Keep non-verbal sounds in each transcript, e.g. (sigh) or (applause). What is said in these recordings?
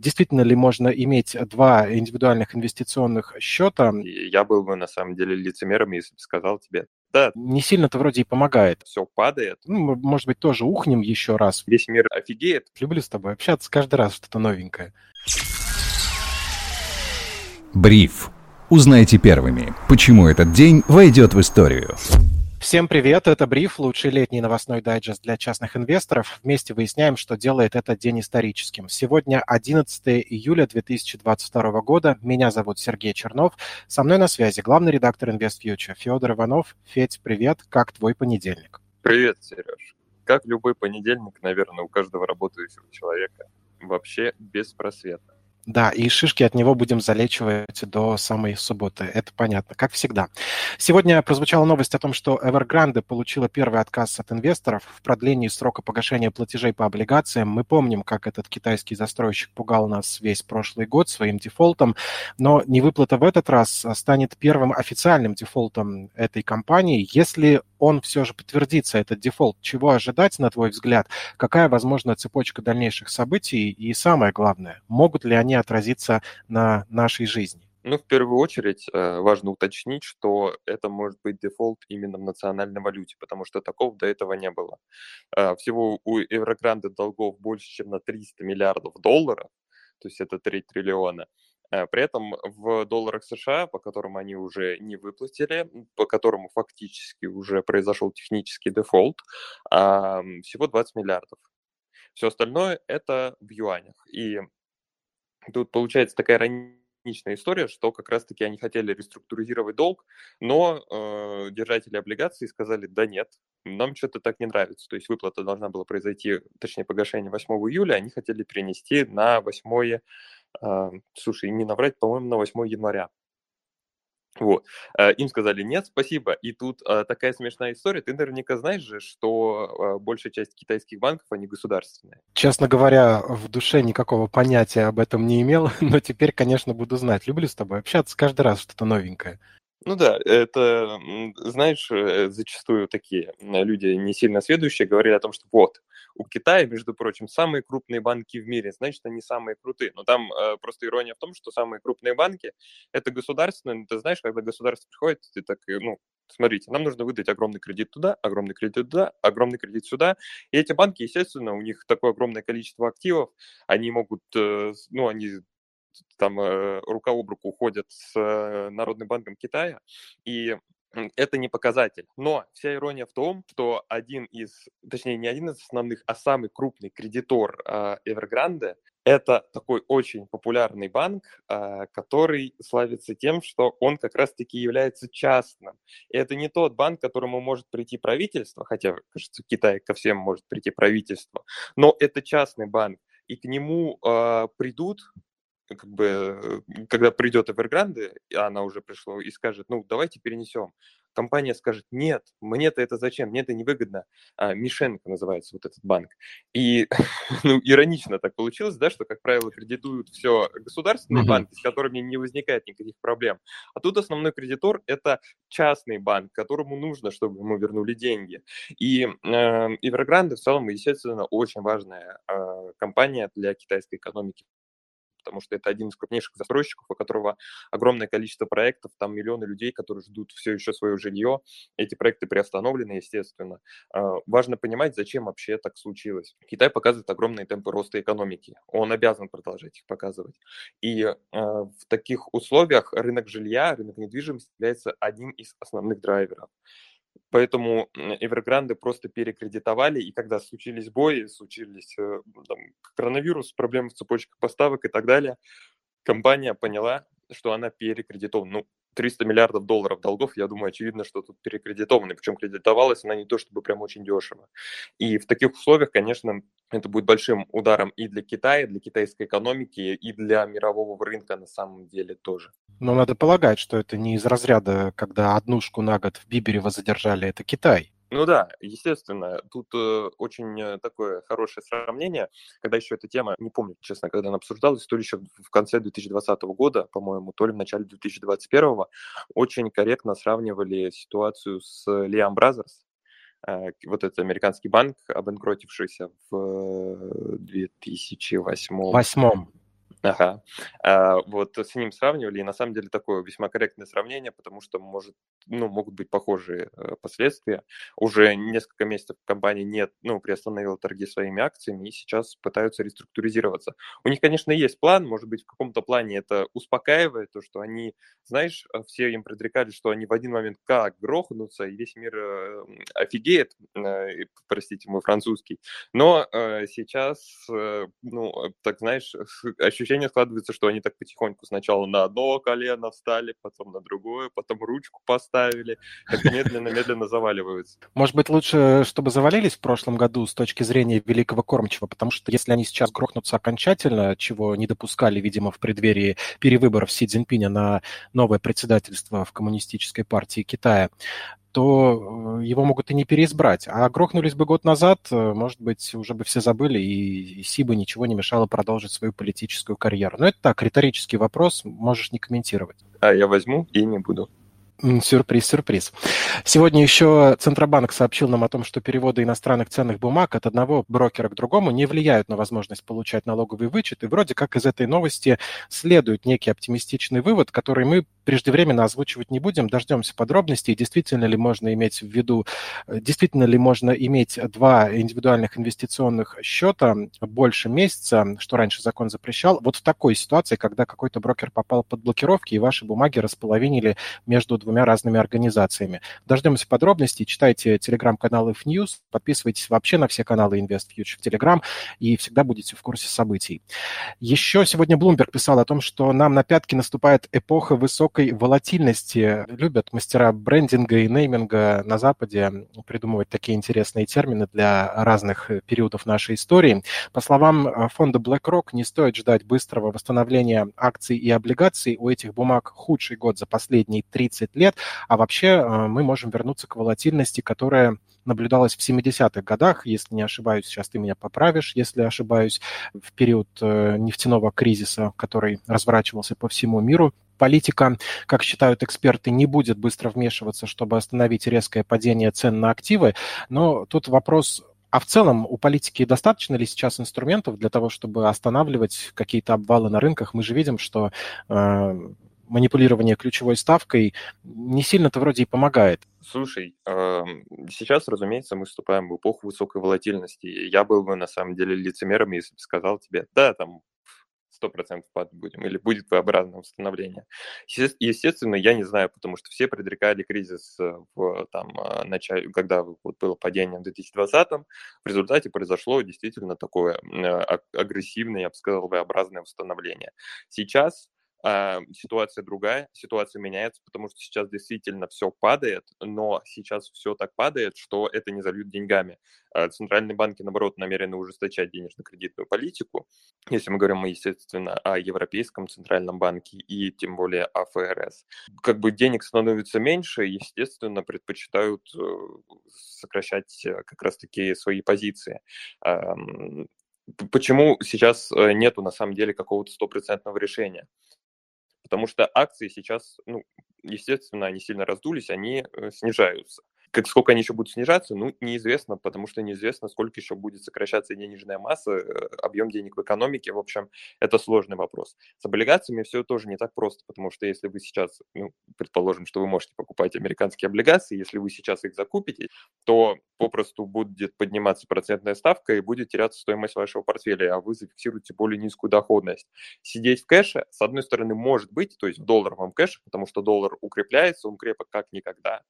Действительно ли можно иметь два индивидуальных инвестиционных счета? Я был бы на самом деле лицемером, если бы сказал тебе, да. Не сильно-то вроде и помогает. Все падает. Ну, мы, может быть, тоже ухнем еще раз. Весь мир офигеет. Люблю с тобой общаться каждый раз что-то новенькое. Бриф. Узнайте первыми, почему этот день войдет в историю. Всем привет, это Бриф, лучший летний новостной дайджест для частных инвесторов. Вместе выясняем, что делает этот день историческим. Сегодня 11 июля 2022 года. Меня зовут Сергей Чернов. Со мной на связи главный редактор InvestFuture Федор Иванов. Федь, привет, как твой понедельник? Привет, Сереж. Как любой понедельник, наверное, у каждого работающего человека. Вообще без просвета. Да, и шишки от него будем залечивать до самой субботы. Это понятно, как всегда. Сегодня прозвучала новость о том, что Evergrande получила первый отказ от инвесторов в продлении срока погашения платежей по облигациям. Мы помним, как этот китайский застройщик пугал нас весь прошлый год своим дефолтом, но невыплата в этот раз станет первым официальным дефолтом этой компании. Если он все же подтвердится, этот дефолт, чего ожидать, на твой взгляд? Какая возможна цепочка дальнейших событий? И самое главное, могут ли они отразиться на нашей жизни? Ну, в первую очередь, э, важно уточнить, что это может быть дефолт именно в национальной валюте, потому что такого до этого не было. Э, всего у Evergrande долгов больше, чем на 300 миллиардов долларов, то есть это 3 триллиона. Э, при этом в долларах США, по которым они уже не выплатили, по которому фактически уже произошел технический дефолт, всего 20 миллиардов. Все остальное это в юанях. И тут получается такая ироничная история, что как раз-таки они хотели реструктуризировать долг, но э, держатели облигаций сказали, да нет, нам что-то так не нравится. То есть выплата должна была произойти, точнее погашение 8 июля, они хотели перенести на 8 а, слушай, не наврать, по-моему, на 8 января. Вот. А, им сказали нет, спасибо. И тут а, такая смешная история. Ты наверняка знаешь же, что большая часть китайских банков, они государственные. Честно говоря, в душе никакого понятия об этом не имел, (laughs) но теперь, конечно, буду знать. Люблю с тобой общаться каждый раз что-то новенькое. Ну да, это, знаешь, э, зачастую такие люди не сильно следующие говорили о том, что вот, у Китая, между прочим, самые крупные банки в мире, значит, они самые крутые. Но там э, просто ирония в том, что самые крупные банки – это государственные. Ты знаешь, когда государство приходит, ты так, ну, смотрите, нам нужно выдать огромный кредит туда, огромный кредит туда, огромный кредит сюда. И эти банки, естественно, у них такое огромное количество активов, они могут, э, ну, они там э, рука об руку ходят с э, Народным банком Китая, и это не показатель. Но вся ирония в том, что один из, точнее не один из основных, а самый крупный кредитор э, Evergrande это такой очень популярный банк, э, который славится тем, что он как раз-таки является частным. И это не тот банк, к которому может прийти правительство, хотя, кажется, в Китае ко всем может прийти правительство, но это частный банк и к нему э, придут как бы, когда придет Evergrande, и она уже пришла, и скажет, ну, давайте перенесем. Компания скажет, нет, мне-то это зачем, мне это невыгодно. А, Мишенко называется вот этот банк. И, (laughs) ну, иронично так получилось, да, что, как правило, кредитуют все государственные mm-hmm. банки, с которыми не возникает никаких проблем. А тут основной кредитор – это частный банк, которому нужно, чтобы ему вернули деньги. И э, Evergrande в целом, естественно, очень важная э, компания для китайской экономики потому что это один из крупнейших застройщиков, у которого огромное количество проектов, там миллионы людей, которые ждут все еще свое жилье. Эти проекты приостановлены, естественно. А, важно понимать, зачем вообще так случилось. Китай показывает огромные темпы роста экономики. Он обязан продолжать их показывать. И а, в таких условиях рынок жилья, рынок недвижимости является одним из основных драйверов. Поэтому Evergrande просто перекредитовали, и когда случились бои, случились э, там, коронавирус, проблемы в цепочках поставок и так далее, компания поняла, что она перекредитована. Ну, 300 миллиардов долларов долгов, я думаю, очевидно, что тут перекредитованы, причем кредитовалась она не то чтобы прям очень дешево. И в таких условиях, конечно, это будет большим ударом и для Китая, для китайской экономики, и для мирового рынка на самом деле тоже. Но надо полагать, что это не из разряда, когда однушку на год в Биберево задержали, это Китай. Ну да, естественно, тут э, очень э, такое хорошее сравнение, когда еще эта тема, не помню, честно, когда она обсуждалась, то ли еще в конце 2020 года, по-моему, то ли в начале 2021, очень корректно сравнивали ситуацию с Liam Brothers, э, вот этот американский банк, обанкротившийся в 2008 Восьмом. Ага. А, вот с ним сравнивали, и на самом деле такое весьма корректное сравнение, потому что может, ну, могут быть похожие э, последствия. Уже несколько месяцев компания нет, ну, приостановила торги своими акциями и сейчас пытаются реструктуризироваться. У них, конечно, есть план, может быть, в каком-то плане это успокаивает, то, что они, знаешь, э, все им предрекали, что они в один момент как грохнутся, и весь мир э, офигеет, э, простите, мой французский. Но э, сейчас, ну, так знаешь, ощущение складывается, что они так потихоньку сначала на одно колено встали, потом на другое, потом ручку поставили, так медленно-медленно заваливаются. Может быть, лучше, чтобы завалились в прошлом году с точки зрения великого кормчего, потому что если они сейчас грохнутся окончательно, чего не допускали, видимо, в преддверии перевыборов Си Цзиньпиня на новое председательство в Коммунистической партии Китая, то э, его могут и не переизбрать. А грохнулись бы год назад, э, может быть, уже бы все забыли, и Си бы ничего не мешало продолжить свою политическую карьеру. Но это так, риторический вопрос, можешь не комментировать. А я возьму и не буду. Сюрприз, сюрприз. Сегодня еще Центробанк сообщил нам о том, что переводы иностранных ценных бумаг от одного брокера к другому не влияют на возможность получать налоговый вычет. И вроде как из этой новости следует некий оптимистичный вывод, который мы преждевременно озвучивать не будем, дождемся подробностей, действительно ли можно иметь в виду, действительно ли можно иметь два индивидуальных инвестиционных счета больше месяца, что раньше закон запрещал, вот в такой ситуации, когда какой-то брокер попал под блокировки и ваши бумаги располовинили между двумя разными организациями. Дождемся подробностей, читайте телеграм-канал IFNews, подписывайтесь вообще на все каналы InvestFuture в Telegram и всегда будете в курсе событий. Еще сегодня Bloomberg писал о том, что нам на пятки наступает эпоха высокой высокой волатильности. Любят мастера брендинга и нейминга на Западе придумывать такие интересные термины для разных периодов нашей истории. По словам э, фонда BlackRock, не стоит ждать быстрого восстановления акций и облигаций. У этих бумаг худший год за последние 30 лет, а вообще э, мы можем вернуться к волатильности, которая наблюдалась в 70-х годах, если не ошибаюсь, сейчас ты меня поправишь, если ошибаюсь, в период э, нефтяного кризиса, который разворачивался по всему миру политика, как считают эксперты, не будет быстро вмешиваться, чтобы остановить резкое падение цен на активы. Но тут вопрос а в целом у политики достаточно ли сейчас инструментов для того, чтобы останавливать какие-то обвалы на рынках? Мы же видим, что э, манипулирование ключевой ставкой не сильно-то вроде и помогает. Слушай, э, сейчас, разумеется, мы вступаем в эпоху высокой волатильности. Я был бы на самом деле лицемером, если бы сказал тебе, да, там 100% падать будем, или будет V-образное восстановление. Естественно, я не знаю, потому что все предрекали кризис э, в там, э, начале, когда вот было падение в 2020 в результате произошло действительно такое э, агрессивное, я бы сказал, V-образное восстановление. Сейчас ситуация другая, ситуация меняется, потому что сейчас действительно все падает, но сейчас все так падает, что это не зальют деньгами. А центральные банки, наоборот, намерены ужесточать денежно-кредитную политику. Если мы говорим, естественно, о Европейском центральном банке и тем более о ФРС. Как бы денег становится меньше, естественно, предпочитают э, сокращать э, как раз-таки свои позиции. Почему сейчас э, нету на самом деле какого-то стопроцентного решения? Потому что акции сейчас, ну, естественно, они сильно раздулись, они э, снижаются. Как сколько они еще будут снижаться, ну, неизвестно, потому что неизвестно, сколько еще будет сокращаться денежная масса, э, объем денег в экономике. В общем, это сложный вопрос. С облигациями все тоже не так просто, потому что если вы сейчас, ну, предположим, что вы можете покупать американские облигации, если вы сейчас их закупите, то попросту будет подниматься процентная ставка и будет теряться стоимость вашего портфеля, а вы зафиксируете более низкую доходность. Сидеть в кэше, с одной стороны, может быть, то есть в долларовом кэше, потому что доллар укрепляется, он крепок как никогда.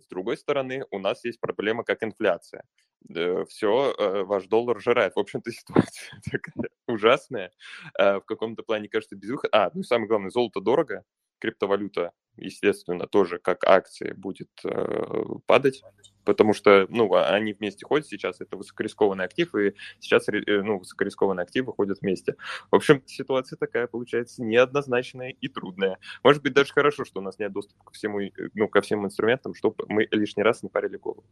С другой стороны, у нас есть проблема как инфляция. Все, э, ваш доллар жирает. В общем-то, (laughs) ситуация такая ужасная. Э, в каком-то плане кажется безвыход. А, ну и самое главное, золото дорого, криптовалюта, естественно, тоже как акции будет э, падать потому что, ну, а, они вместе ходят сейчас, это высокорискованный актив, и сейчас, э, ну, высокорискованные активы ходят вместе. В общем, ситуация такая получается неоднозначная и трудная. Может быть, даже хорошо, что у нас нет доступа ко всему, э, ну, ко всем инструментам, чтобы мы лишний раз не парили голову.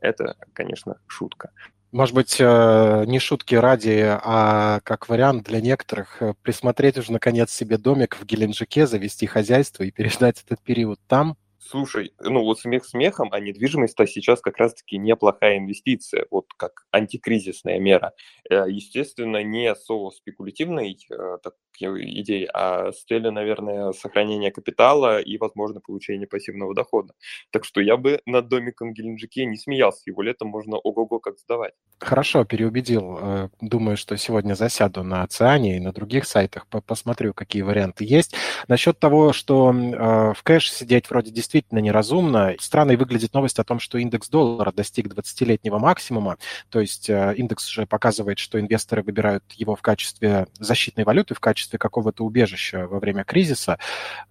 Это, конечно, шутка. Может быть, э, не шутки ради, а как вариант для некоторых присмотреть уже, наконец, себе домик в Геленджике, завести хозяйство и переждать этот период там, Слушай, ну вот смех смехом, а недвижимость-то сейчас как раз-таки неплохая инвестиция, вот как антикризисная мера. Э, естественно, не со спекулятивной э, такой идеей, а с целью, наверное, сохранения капитала и, возможно, получения пассивного дохода. Так что я бы над домиком Геленджике не смеялся, его летом можно ого-го как сдавать. Хорошо, переубедил. Э, думаю, что сегодня засяду на Оциане и на других сайтах, посмотрю, какие варианты есть. Насчет того, что в кэш сидеть вроде действительно действительно неразумно. Странной выглядит новость о том, что индекс доллара достиг 20-летнего максимума, то есть э, индекс уже показывает, что инвесторы выбирают его в качестве защитной валюты, в качестве какого-то убежища во время кризиса.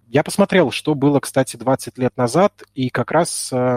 Я посмотрел, что было, кстати, 20 лет назад, и как раз э,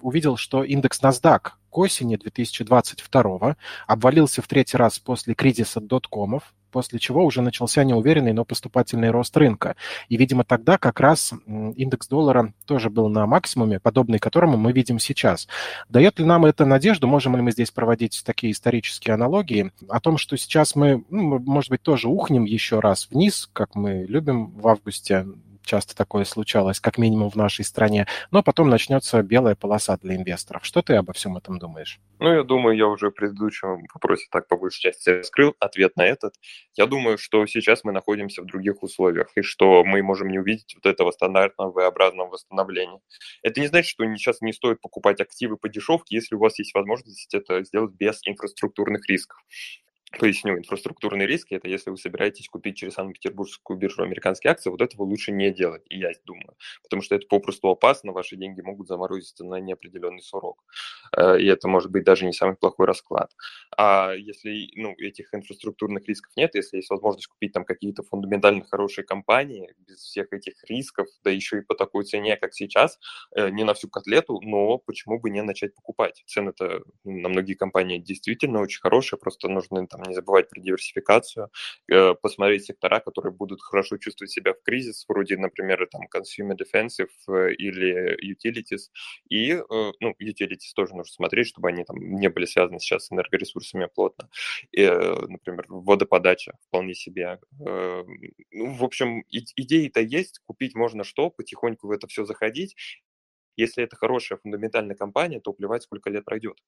увидел, что индекс NASDAQ к осени 2022 обвалился в третий раз после кризиса доткомов, после чего уже начался неуверенный, но поступательный рост рынка. И, видимо, тогда как раз индекс доллара тоже был на максимуме, подобный которому мы видим сейчас. Дает ли нам это надежду, можем ли мы здесь проводить такие исторические аналогии о том, что сейчас мы, ну, может быть, тоже ухнем еще раз вниз, как мы любим в августе, часто такое случалось, как минимум в нашей стране, но потом начнется белая полоса для инвесторов. Что ты обо всем этом думаешь? Ну, я думаю, я уже в предыдущем вопросе так по большей части скрыл ответ на этот. Я думаю, что сейчас мы находимся в других условиях, и что мы можем не увидеть вот этого стандартного V-образного восстановления. Это не значит, что сейчас не стоит покупать активы по дешевке, если у вас есть возможность это сделать без инфраструктурных рисков. Поясню, инфраструктурные риски – это если вы собираетесь купить через Санкт-Петербургскую биржу американские акции, вот этого лучше не делать, и я думаю, потому что это попросту опасно, ваши деньги могут заморозиться на неопределенный срок, э, и это может быть даже не самый плохой расклад. А если ну, этих инфраструктурных рисков нет, если есть возможность купить там какие-то фундаментально хорошие компании без всех этих рисков, да еще и по такой цене, как сейчас, э, не на всю котлету, но почему бы не начать покупать? Цены-то на многие компании действительно очень хорошие, просто нужно там не забывать про диверсификацию, э, посмотреть сектора, которые будут хорошо чувствовать себя в кризис, вроде, например, там consumer defensive э, или utilities, и, э, ну, utilities тоже нужно смотреть, чтобы они там не были связаны сейчас с энергоресурсами плотно, и, например, водоподача вполне себе. Ну, в общем, идеи-то есть, купить можно что, потихоньку в это все заходить, если это хорошая фундаментальная компания, то плевать, сколько лет пройдет.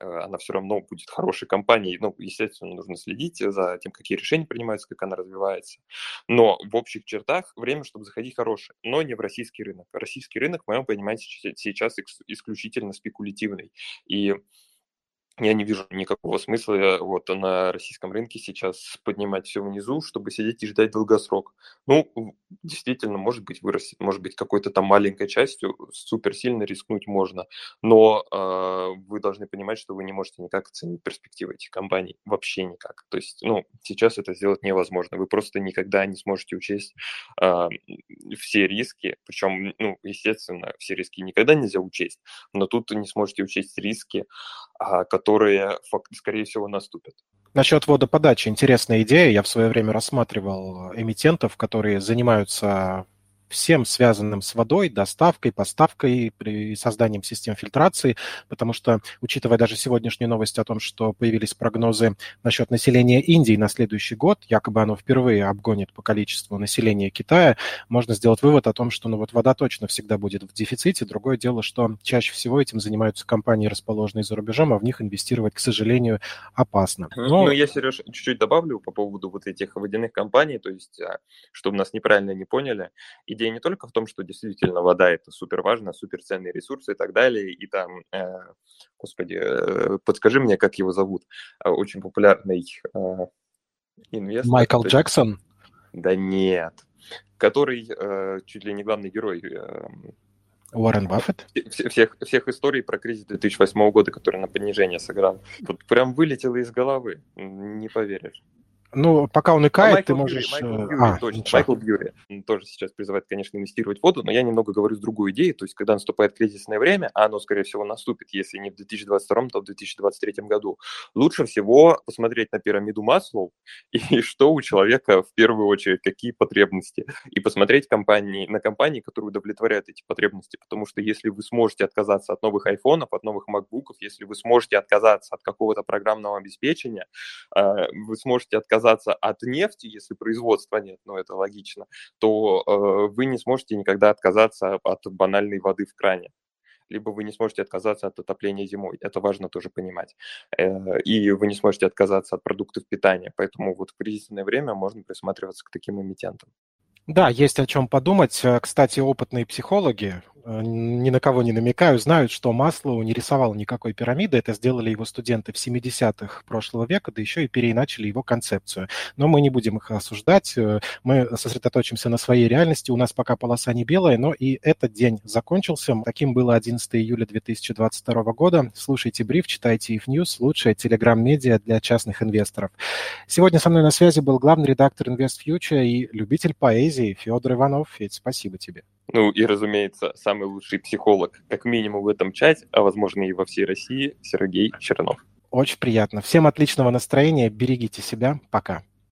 Э, она все равно будет хорошей компанией. Ну, естественно, нужно следить за тем, какие решения принимаются, как она развивается. Но в общих чертах время, чтобы заходить хорошее, но не в российский рынок. Российский рынок, в моем понимании, сейчас исключительно спекулятивный. И я не вижу никакого смысла вот на российском рынке сейчас поднимать все внизу, чтобы сидеть и ждать долгосрок. Ну, действительно, может быть, вырастет, может быть, какой-то там маленькой частью супер сильно рискнуть можно, но э, вы должны понимать, что вы не можете никак оценить перспективы этих компаний, вообще никак. То есть, ну, сейчас это сделать невозможно. Вы просто никогда не сможете учесть э, все риски, причем, ну, естественно, все риски никогда нельзя учесть, но тут не сможете учесть риски, э, которые, скорее всего, наступят. Насчет водоподачи интересная идея. Я в свое время рассматривал эмитентов, которые занимаются всем связанным с водой, доставкой, поставкой, при созданием систем фильтрации, потому что, учитывая даже сегодняшнюю новость о том, что появились прогнозы насчет населения Индии на следующий год, якобы оно впервые обгонит по количеству населения Китая, можно сделать вывод о том, что ну, вот вода точно всегда будет в дефиците. Другое дело, что чаще всего этим занимаются компании, расположенные за рубежом, а в них инвестировать, к сожалению, опасно. Но... Ну, я, Сереж, чуть-чуть добавлю по поводу вот этих водяных компаний, то есть, а, чтобы нас неправильно не поняли, идея не только в том, что действительно вода это супер важно, супер ценный ресурс и так далее, и там, э, господи, э, подскажи мне, как его зовут, э, очень популярный э, инвестор. Майкл это... Джексон? Да нет, который э, чуть ли не главный герой. Э, Уоррен Баффет? Всех, всех историй про кризис 2008 года, который на понижение сыграл. Вот прям вылетело из головы, не поверишь. Ну, пока он икает, а ты можешь... Бьюри, Майкл Бьюри, а, точно. Майкл Бьюри он тоже сейчас призывает, конечно, инвестировать в воду, но я немного говорю с другой идеей, то есть когда наступает кризисное время, а оно, скорее всего, наступит, если не в 2022, то в 2023 году, лучше всего посмотреть на пирамиду Маслоу (laughs) и что у человека в первую очередь, какие потребности, и посмотреть компании, на компании, которые удовлетворяют эти потребности, потому что если вы сможете отказаться от новых айфонов, от новых макбуков, если вы сможете отказаться от какого-то программного обеспечения, а, вы сможете отказаться отказаться от нефти, если производства нет, ну это логично, то э, вы не сможете никогда отказаться от банальной воды в кране либо вы не сможете отказаться от отопления зимой. Это важно тоже понимать. Э, и вы не сможете отказаться от продуктов питания. Поэтому вот в кризисное время можно присматриваться к таким эмитентам. Да, есть о чем подумать. Э, кстати, опытные психологи, ни на кого не намекаю, знают, что Маслоу не рисовал никакой пирамиды. Это сделали его студенты в 70-х прошлого века, да еще и переиначили его концепцию. Но мы не будем их осуждать. Э, мы сосредоточимся на своей реальности. У нас пока полоса не белая, но и этот день закончился. Таким было 11 июля 2022 года. Слушайте бриф, читайте их News, лучшая телеграм-медиа для частных инвесторов. Сегодня со мной на связи был главный редактор Invest Future и любитель поэзии Федор Иванов. Федь, спасибо тебе. Ну и, разумеется, самый лучший психолог, как минимум в этом чате, а возможно и во всей России, Сергей Чернов. Очень приятно. Всем отличного настроения, берегите себя. Пока.